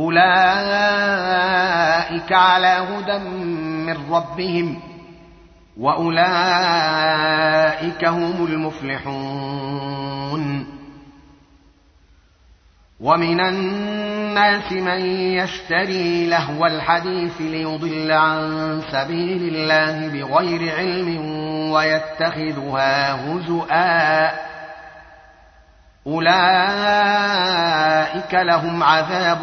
أولئك على هدى من ربهم وأولئك هم المفلحون ومن الناس من يشتري لهو الحديث ليضل عن سبيل الله بغير علم ويتخذها هزؤا أولئك لهم عذاب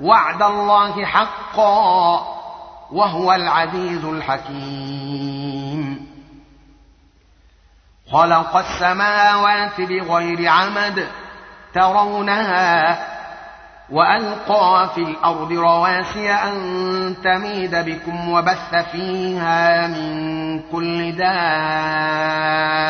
وعد الله حقا وهو العزيز الحكيم. خلق السماوات بغير عمد ترونها وألقى في الأرض رواسي أن تميد بكم وبث فيها من كل دابه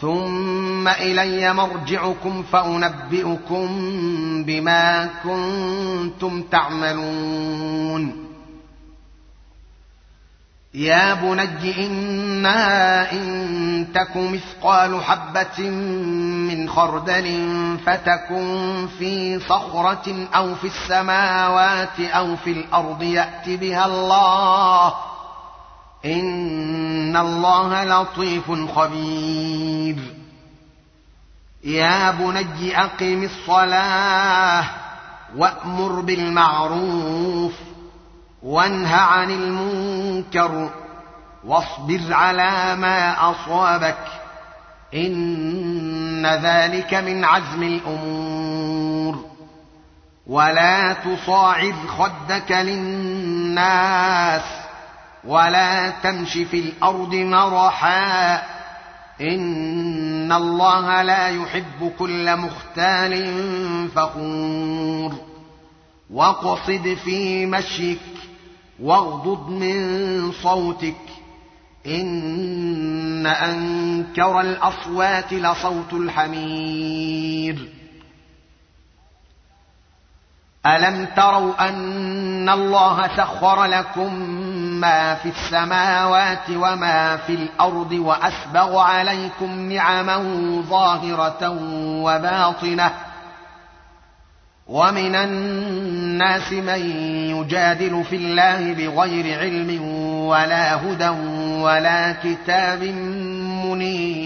ثم إلي مرجعكم فأنبئكم بما كنتم تعملون. يا بني إنا إن تك مثقال حبة من خردل فتكن في صخرة أو في السماوات أو في الأرض يات بها الله ان الله لطيف خبير. يا بني اقم الصلاه وامر بالمعروف وانه عن المنكر واصبر على ما اصابك ان ذلك من عزم الأمور. ولا تصاعد خدك للناس ولا تمش في الأرض مرحا. إن الله لا يحب كل مختال فخور. واقصد في مشيك واغضض من صوتك. إن أنكر الأصوات لصوت الحمير. ألم تروا أن الله سخر لكم ما في السماوات وما في الأرض وأسبغ عليكم نعما ظاهرة وباطنة ومن الناس من يجادل في الله بغير علم ولا هدى ولا كتاب منير.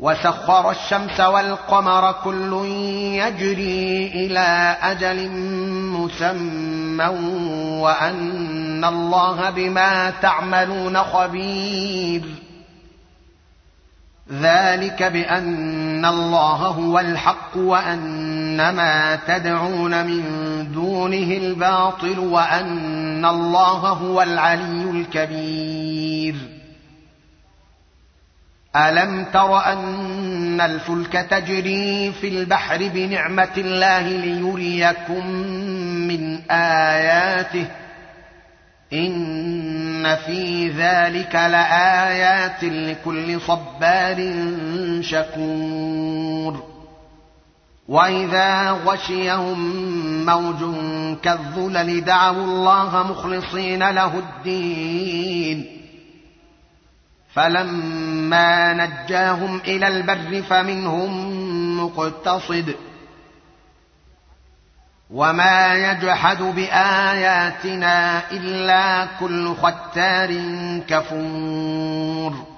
وسخر الشمس والقمر كل يجري إلى أجل مسمى وأن الله بما تعملون خبير. ذلك بأن الله هو الحق وأن ما تدعون من دونه الباطل وأن الله هو العلي الكبير. الم تر ان الفلك تجري في البحر بنعمه الله ليريكم من اياته ان في ذلك لايات لكل صبار شكور واذا غشيهم موج كالظلل دعوا الله مخلصين له الدين فلما نجاهم إلى البر فمنهم مقتصد وما يجحد باياتنا الا كل ختار كفور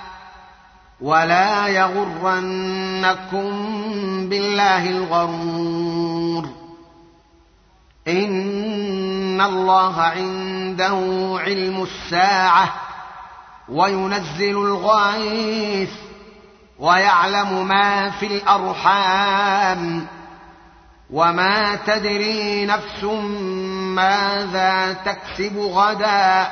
ولا يغرنكم بالله الغرور. إن الله عنده علم الساعة وينزل الغيث ويعلم ما في الأرحام. وما تدري نفس ماذا تكسب غدا.